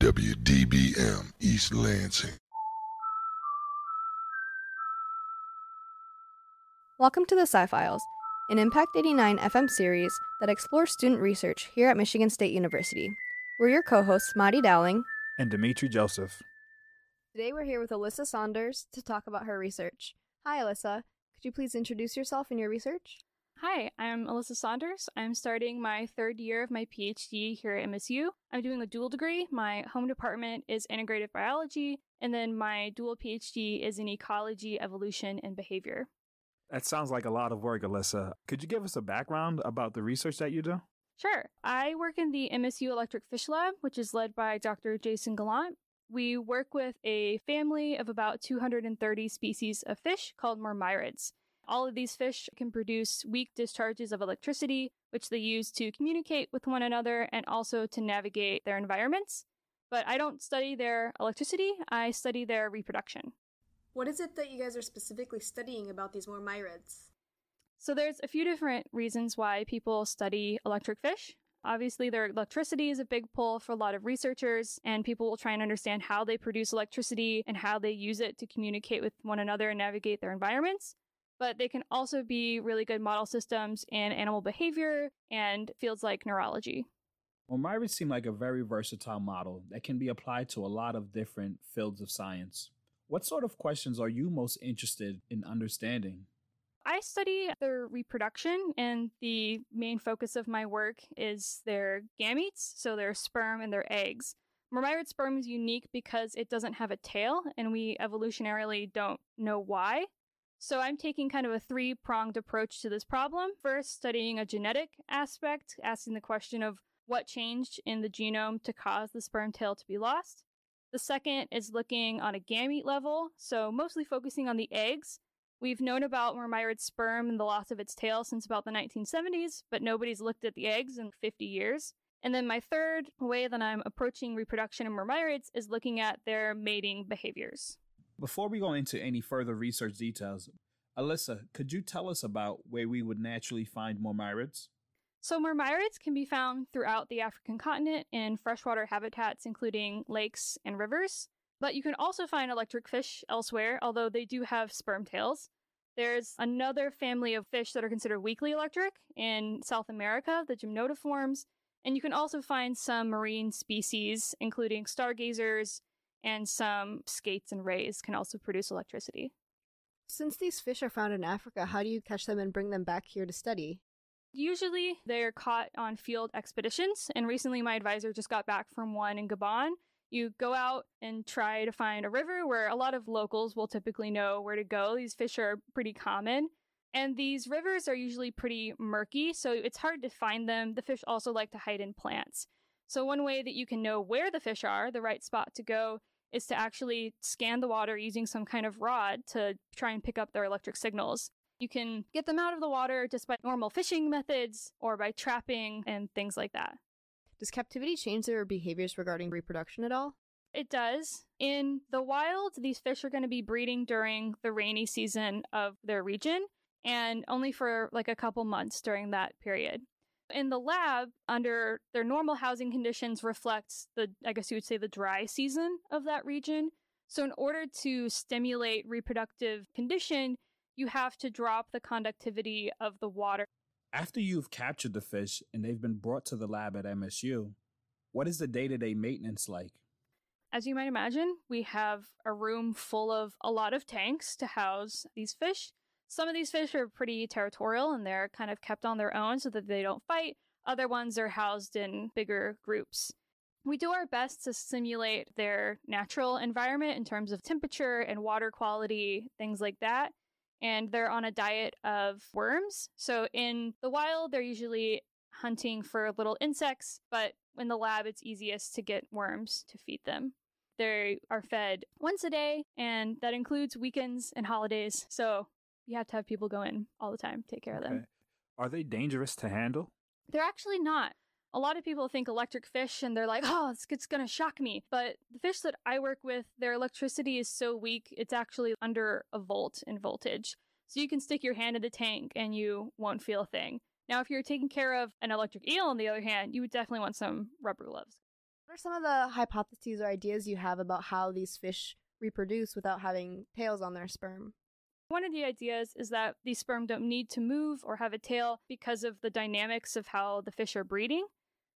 WDBM East Lansing. Welcome to the Sci Files, an Impact 89 FM series that explores student research here at Michigan State University. We're your co hosts, Madi Dowling and Dimitri Joseph. Today we're here with Alyssa Saunders to talk about her research. Hi, Alyssa. Could you please introduce yourself and your research? Hi, I'm Alyssa Saunders. I'm starting my third year of my PhD here at MSU. I'm doing a dual degree. My home department is integrative biology, and then my dual PhD is in ecology, evolution, and behavior. That sounds like a lot of work, Alyssa. Could you give us a background about the research that you do? Sure. I work in the MSU Electric Fish Lab, which is led by Dr. Jason Gallant. We work with a family of about 230 species of fish called mormyrids. All of these fish can produce weak discharges of electricity, which they use to communicate with one another and also to navigate their environments. But I don't study their electricity, I study their reproduction. What is it that you guys are specifically studying about these mormyrids? So there's a few different reasons why people study electric fish. Obviously, their electricity is a big pull for a lot of researchers, and people will try and understand how they produce electricity and how they use it to communicate with one another and navigate their environments but they can also be really good model systems in animal behavior and fields like neurology. Well, Mormyrids seem like a very versatile model that can be applied to a lot of different fields of science. What sort of questions are you most interested in understanding? I study their reproduction, and the main focus of my work is their gametes, so their sperm and their eggs. Mormyrid sperm is unique because it doesn't have a tail, and we evolutionarily don't know why. So I'm taking kind of a three pronged approach to this problem. First, studying a genetic aspect, asking the question of what changed in the genome to cause the sperm tail to be lost. The second is looking on a gamete level, so mostly focusing on the eggs. We've known about Mormyrid sperm and the loss of its tail since about the 1970s, but nobody's looked at the eggs in 50 years. And then my third way that I'm approaching reproduction in Mormyrids is looking at their mating behaviors. Before we go into any further research details, Alyssa, could you tell us about where we would naturally find mormyrids? So, mormyrids can be found throughout the African continent in freshwater habitats, including lakes and rivers. But you can also find electric fish elsewhere, although they do have sperm tails. There's another family of fish that are considered weakly electric in South America, the gymnotiforms. And you can also find some marine species, including stargazers, and some skates and rays can also produce electricity. Since these fish are found in Africa, how do you catch them and bring them back here to study? Usually they're caught on field expeditions, and recently my advisor just got back from one in Gabon. You go out and try to find a river where a lot of locals will typically know where to go. These fish are pretty common. And these rivers are usually pretty murky, so it's hard to find them. The fish also like to hide in plants. So, one way that you can know where the fish are, the right spot to go, is to actually scan the water using some kind of rod to try and pick up their electric signals. You can get them out of the water just by normal fishing methods or by trapping and things like that. Does captivity change their behaviors regarding reproduction at all? It does. In the wild, these fish are going to be breeding during the rainy season of their region and only for like a couple months during that period. In the lab, under their normal housing conditions, reflects the, I guess you would say, the dry season of that region. So, in order to stimulate reproductive condition, you have to drop the conductivity of the water. After you've captured the fish and they've been brought to the lab at MSU, what is the day to day maintenance like? As you might imagine, we have a room full of a lot of tanks to house these fish. Some of these fish are pretty territorial and they're kind of kept on their own so that they don't fight. Other ones are housed in bigger groups. We do our best to simulate their natural environment in terms of temperature and water quality, things like that. And they're on a diet of worms. So in the wild, they're usually hunting for little insects, but in the lab, it's easiest to get worms to feed them. They are fed once a day, and that includes weekends and holidays. So you have to have people go in all the time, take care okay. of them. Are they dangerous to handle? They're actually not. A lot of people think electric fish and they're like, oh, it's, it's going to shock me. But the fish that I work with, their electricity is so weak, it's actually under a volt in voltage. So you can stick your hand in the tank and you won't feel a thing. Now, if you're taking care of an electric eel, on the other hand, you would definitely want some rubber gloves. What are some of the hypotheses or ideas you have about how these fish reproduce without having tails on their sperm? One of the ideas is that these sperm don't need to move or have a tail because of the dynamics of how the fish are breeding.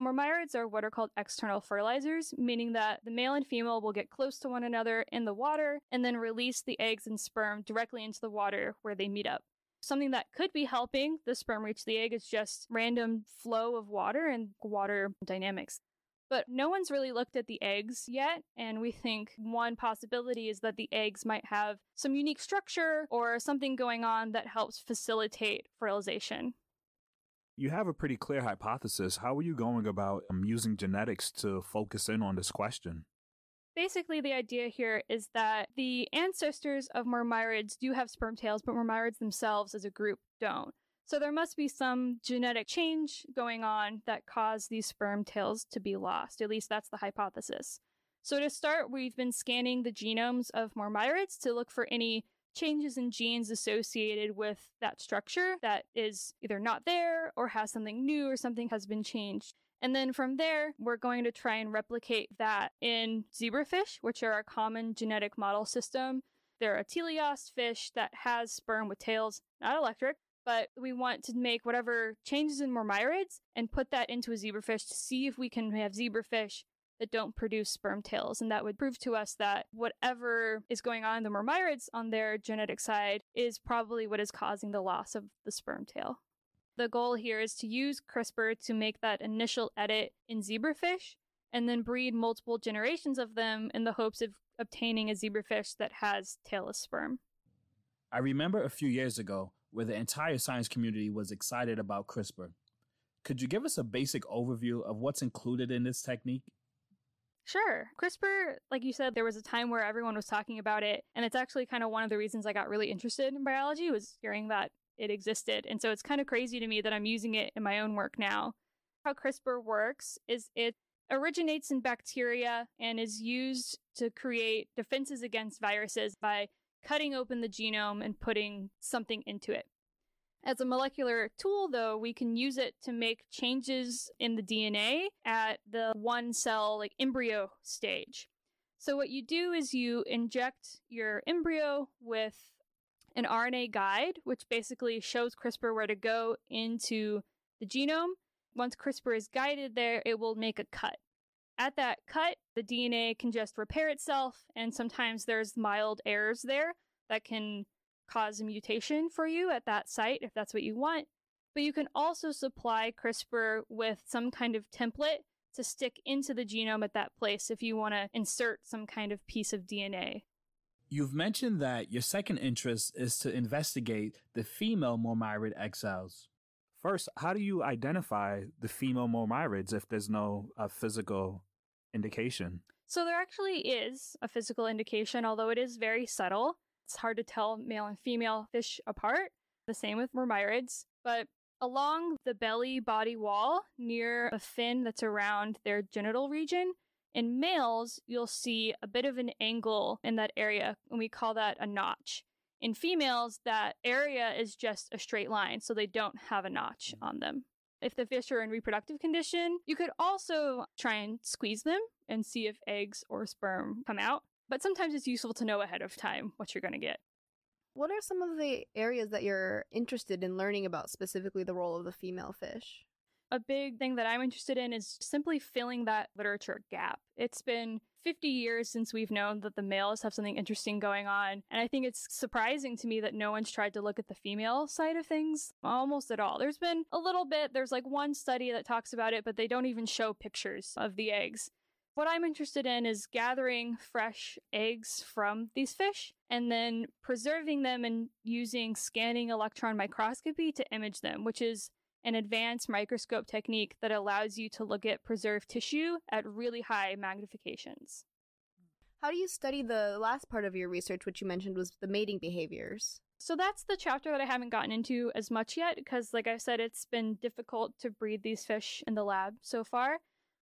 Mormyrids are what are called external fertilizers, meaning that the male and female will get close to one another in the water and then release the eggs and sperm directly into the water where they meet up. Something that could be helping the sperm reach the egg is just random flow of water and water dynamics. But no one's really looked at the eggs yet, and we think one possibility is that the eggs might have some unique structure or something going on that helps facilitate fertilization. You have a pretty clear hypothesis. How are you going about um, using genetics to focus in on this question? Basically, the idea here is that the ancestors of Mormyrids do have sperm tails, but Mormyrids themselves as a group don't. So there must be some genetic change going on that caused these sperm tails to be lost. At least that's the hypothesis. So to start, we've been scanning the genomes of Mormyrids to look for any changes in genes associated with that structure that is either not there or has something new or something has been changed. And then from there, we're going to try and replicate that in zebrafish, which are a common genetic model system. They're a teleost fish that has sperm with tails, not electric, but we want to make whatever changes in Mormyrids and put that into a zebrafish to see if we can have zebrafish that don't produce sperm tails. And that would prove to us that whatever is going on in the Mormyrids on their genetic side is probably what is causing the loss of the sperm tail. The goal here is to use CRISPR to make that initial edit in zebrafish and then breed multiple generations of them in the hopes of obtaining a zebrafish that has tailless sperm. I remember a few years ago, where the entire science community was excited about CRISPR. Could you give us a basic overview of what's included in this technique? Sure. CRISPR, like you said, there was a time where everyone was talking about it, and it's actually kind of one of the reasons I got really interested in biology was hearing that it existed. And so it's kind of crazy to me that I'm using it in my own work now. How CRISPR works is it originates in bacteria and is used to create defenses against viruses by cutting open the genome and putting something into it. As a molecular tool, though, we can use it to make changes in the DNA at the one cell, like embryo stage. So, what you do is you inject your embryo with an RNA guide, which basically shows CRISPR where to go into the genome. Once CRISPR is guided there, it will make a cut. At that cut, the DNA can just repair itself, and sometimes there's mild errors there that can cause a mutation for you at that site if that's what you want. But you can also supply CRISPR with some kind of template to stick into the genome at that place if you want to insert some kind of piece of DNA. You've mentioned that your second interest is to investigate the female Mormyrid egg cells. First, how do you identify the female Mormyrids if there's no uh, physical indication? So there actually is a physical indication, although it is very subtle. It's hard to tell male and female fish apart. The same with Mormyrids. But along the belly body wall, near a fin that's around their genital region, in males, you'll see a bit of an angle in that area, and we call that a notch. In females, that area is just a straight line, so they don't have a notch mm. on them. If the fish are in reproductive condition, you could also try and squeeze them and see if eggs or sperm come out. But sometimes it's useful to know ahead of time what you're going to get. What are some of the areas that you're interested in learning about, specifically the role of the female fish? A big thing that I'm interested in is simply filling that literature gap. It's been 50 years since we've known that the males have something interesting going on. And I think it's surprising to me that no one's tried to look at the female side of things almost at all. There's been a little bit, there's like one study that talks about it, but they don't even show pictures of the eggs. What I'm interested in is gathering fresh eggs from these fish and then preserving them and using scanning electron microscopy to image them, which is an advanced microscope technique that allows you to look at preserved tissue at really high magnifications. How do you study the last part of your research, which you mentioned was the mating behaviors? So that's the chapter that I haven't gotten into as much yet because, like I said, it's been difficult to breed these fish in the lab so far.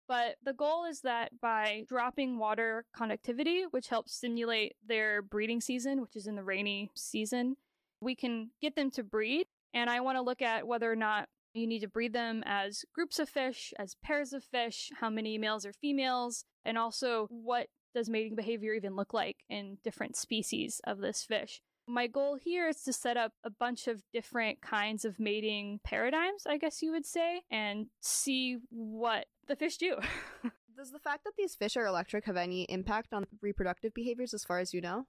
But the goal is that by dropping water conductivity, which helps stimulate their breeding season, which is in the rainy season, we can get them to breed. And I want to look at whether or not You need to breed them as groups of fish, as pairs of fish, how many males or females, and also what does mating behavior even look like in different species of this fish. My goal here is to set up a bunch of different kinds of mating paradigms, I guess you would say, and see what the fish do. Does the fact that these fish are electric have any impact on reproductive behaviors as far as you know?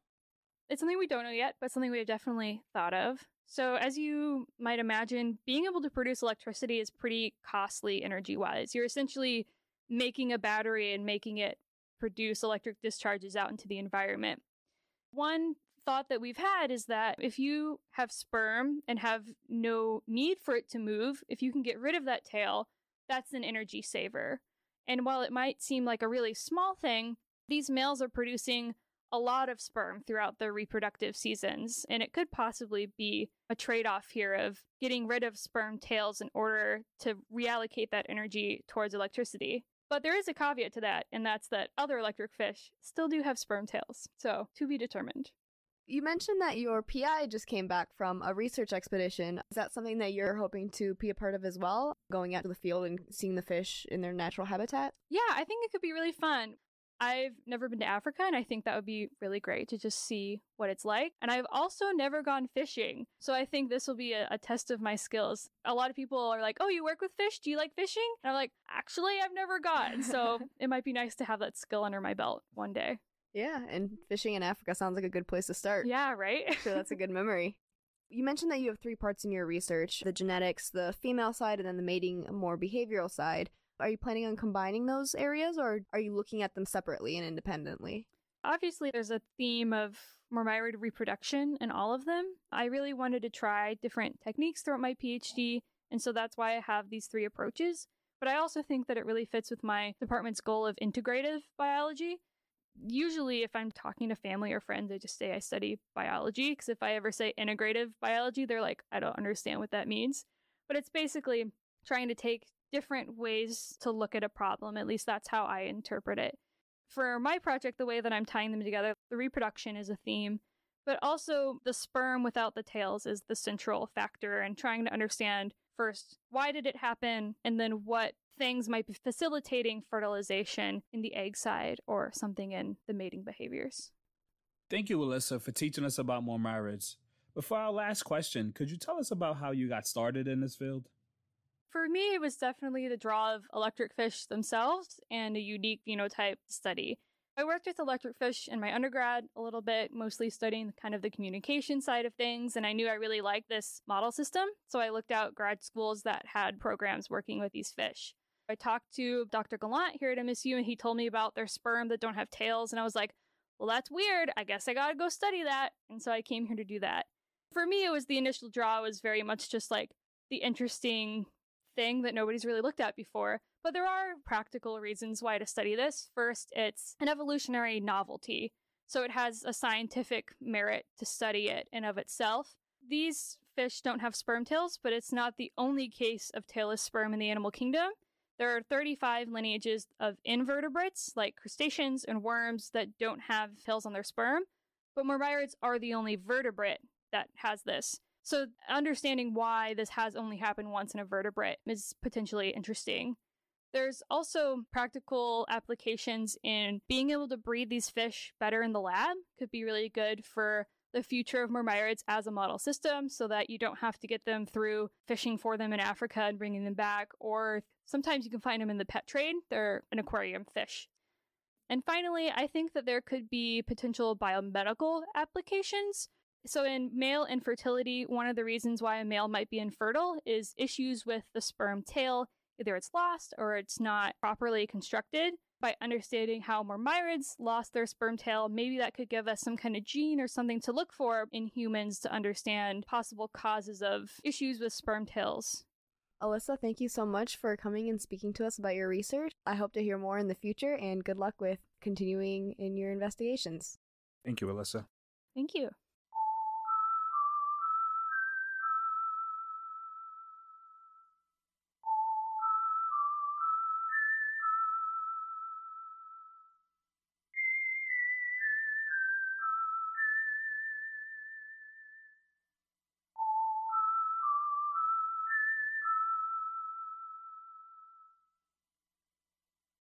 It's something we don't know yet, but something we have definitely thought of. So, as you might imagine, being able to produce electricity is pretty costly energy wise. You're essentially making a battery and making it produce electric discharges out into the environment. One thought that we've had is that if you have sperm and have no need for it to move, if you can get rid of that tail, that's an energy saver. And while it might seem like a really small thing, these males are producing a lot of sperm throughout their reproductive seasons, and it could possibly be a trade off here of getting rid of sperm tails in order to reallocate that energy towards electricity. But there is a caveat to that, and that's that other electric fish still do have sperm tails, so to be determined. You mentioned that your PI just came back from a research expedition. Is that something that you're hoping to be a part of as well? Going out to the field and seeing the fish in their natural habitat? Yeah, I think it could be really fun. I've never been to Africa, and I think that would be really great to just see what it's like. And I've also never gone fishing. So I think this will be a, a, test of my skills. A lot of people are like, Oh, you work with fish? Do you like fishing? And I'm like, Actually, I've never gone. So it might be nice to have that skill under my belt one day. Yeah, and fishing in Africa sounds like a good place to start. Yeah, right? so that's a good memory. You mentioned that you have three parts in your research the genetics, the female side, and then the mating, more behavioral side. Are you planning on combining those areas or are you looking at them separately and independently? Obviously, there's a theme of mormyrid reproduction in all of them. I really wanted to try different techniques throughout my PhD, and so that's why I have these three approaches. But I also think that it really fits with my department's goal of integrative biology. Usually, if I'm talking to family or friends, I just say I study biology, because if I ever say integrative biology, they're like, I don't understand what that means. But it's basically trying to take different ways to look at a problem. At least that's how I interpret it. For my project, the way that I'm tying them together, the reproduction is a theme, but also the sperm without the tails is the central factor and trying to understand first why did it happen and then what things might be facilitating fertilization in the egg side or something in the mating behaviors. Thank you, Alyssa, for teaching us about mormyrids. Before our last question, could you tell us about how you got started in this field? For me, it was definitely the draw of electric fish themselves and a unique phenotype study. I worked with electric fish in my undergrad a little bit, mostly studying kind of the communication side of things, and I knew I really liked this model system, so I looked out grad schools that had programs working with these fish. I talked to Dr. Gallant here at MSU, and he told me about their sperm that don't have tails, and I was like, well, that's weird. I guess I gotta go study that. And so I came here to do that. For me, it was the initial draw was very much just like the interesting thing that nobody's really looked at before. But there are practical reasons why to study this. First, it's an evolutionary novelty. So it has a scientific merit to study it in of itself. These fish don't have sperm tails, but it's not the only case of tailless sperm in the animal kingdom. There are 35 lineages of invertebrates, like crustaceans and worms, that don't have tails on their sperm, but mormyrids are the only vertebrate that has this. So, understanding why this has only happened once in a vertebrate is potentially interesting. There's also practical applications in being able to breed these fish better in the lab, could be really good for the future of mormyrids as a model system so that you don't have to get them through fishing for them in Africa and bringing them back, or sometimes you can find them in the pet trade. They're an aquarium fish. And finally, I think that there could be potential biomedical applications so, in male infertility, one of the reasons why a male might be infertile is issues with the sperm tail. Either it's lost or it's not properly constructed. By understanding how mormyrids lost their sperm tail, maybe that could give us some kind of gene or something to look for in humans to understand possible causes of issues with sperm tails. Alyssa, thank you so much for coming and speaking to us about your research. I hope to hear more in the future and good luck with continuing in your investigations. Thank you, Alyssa. Thank you.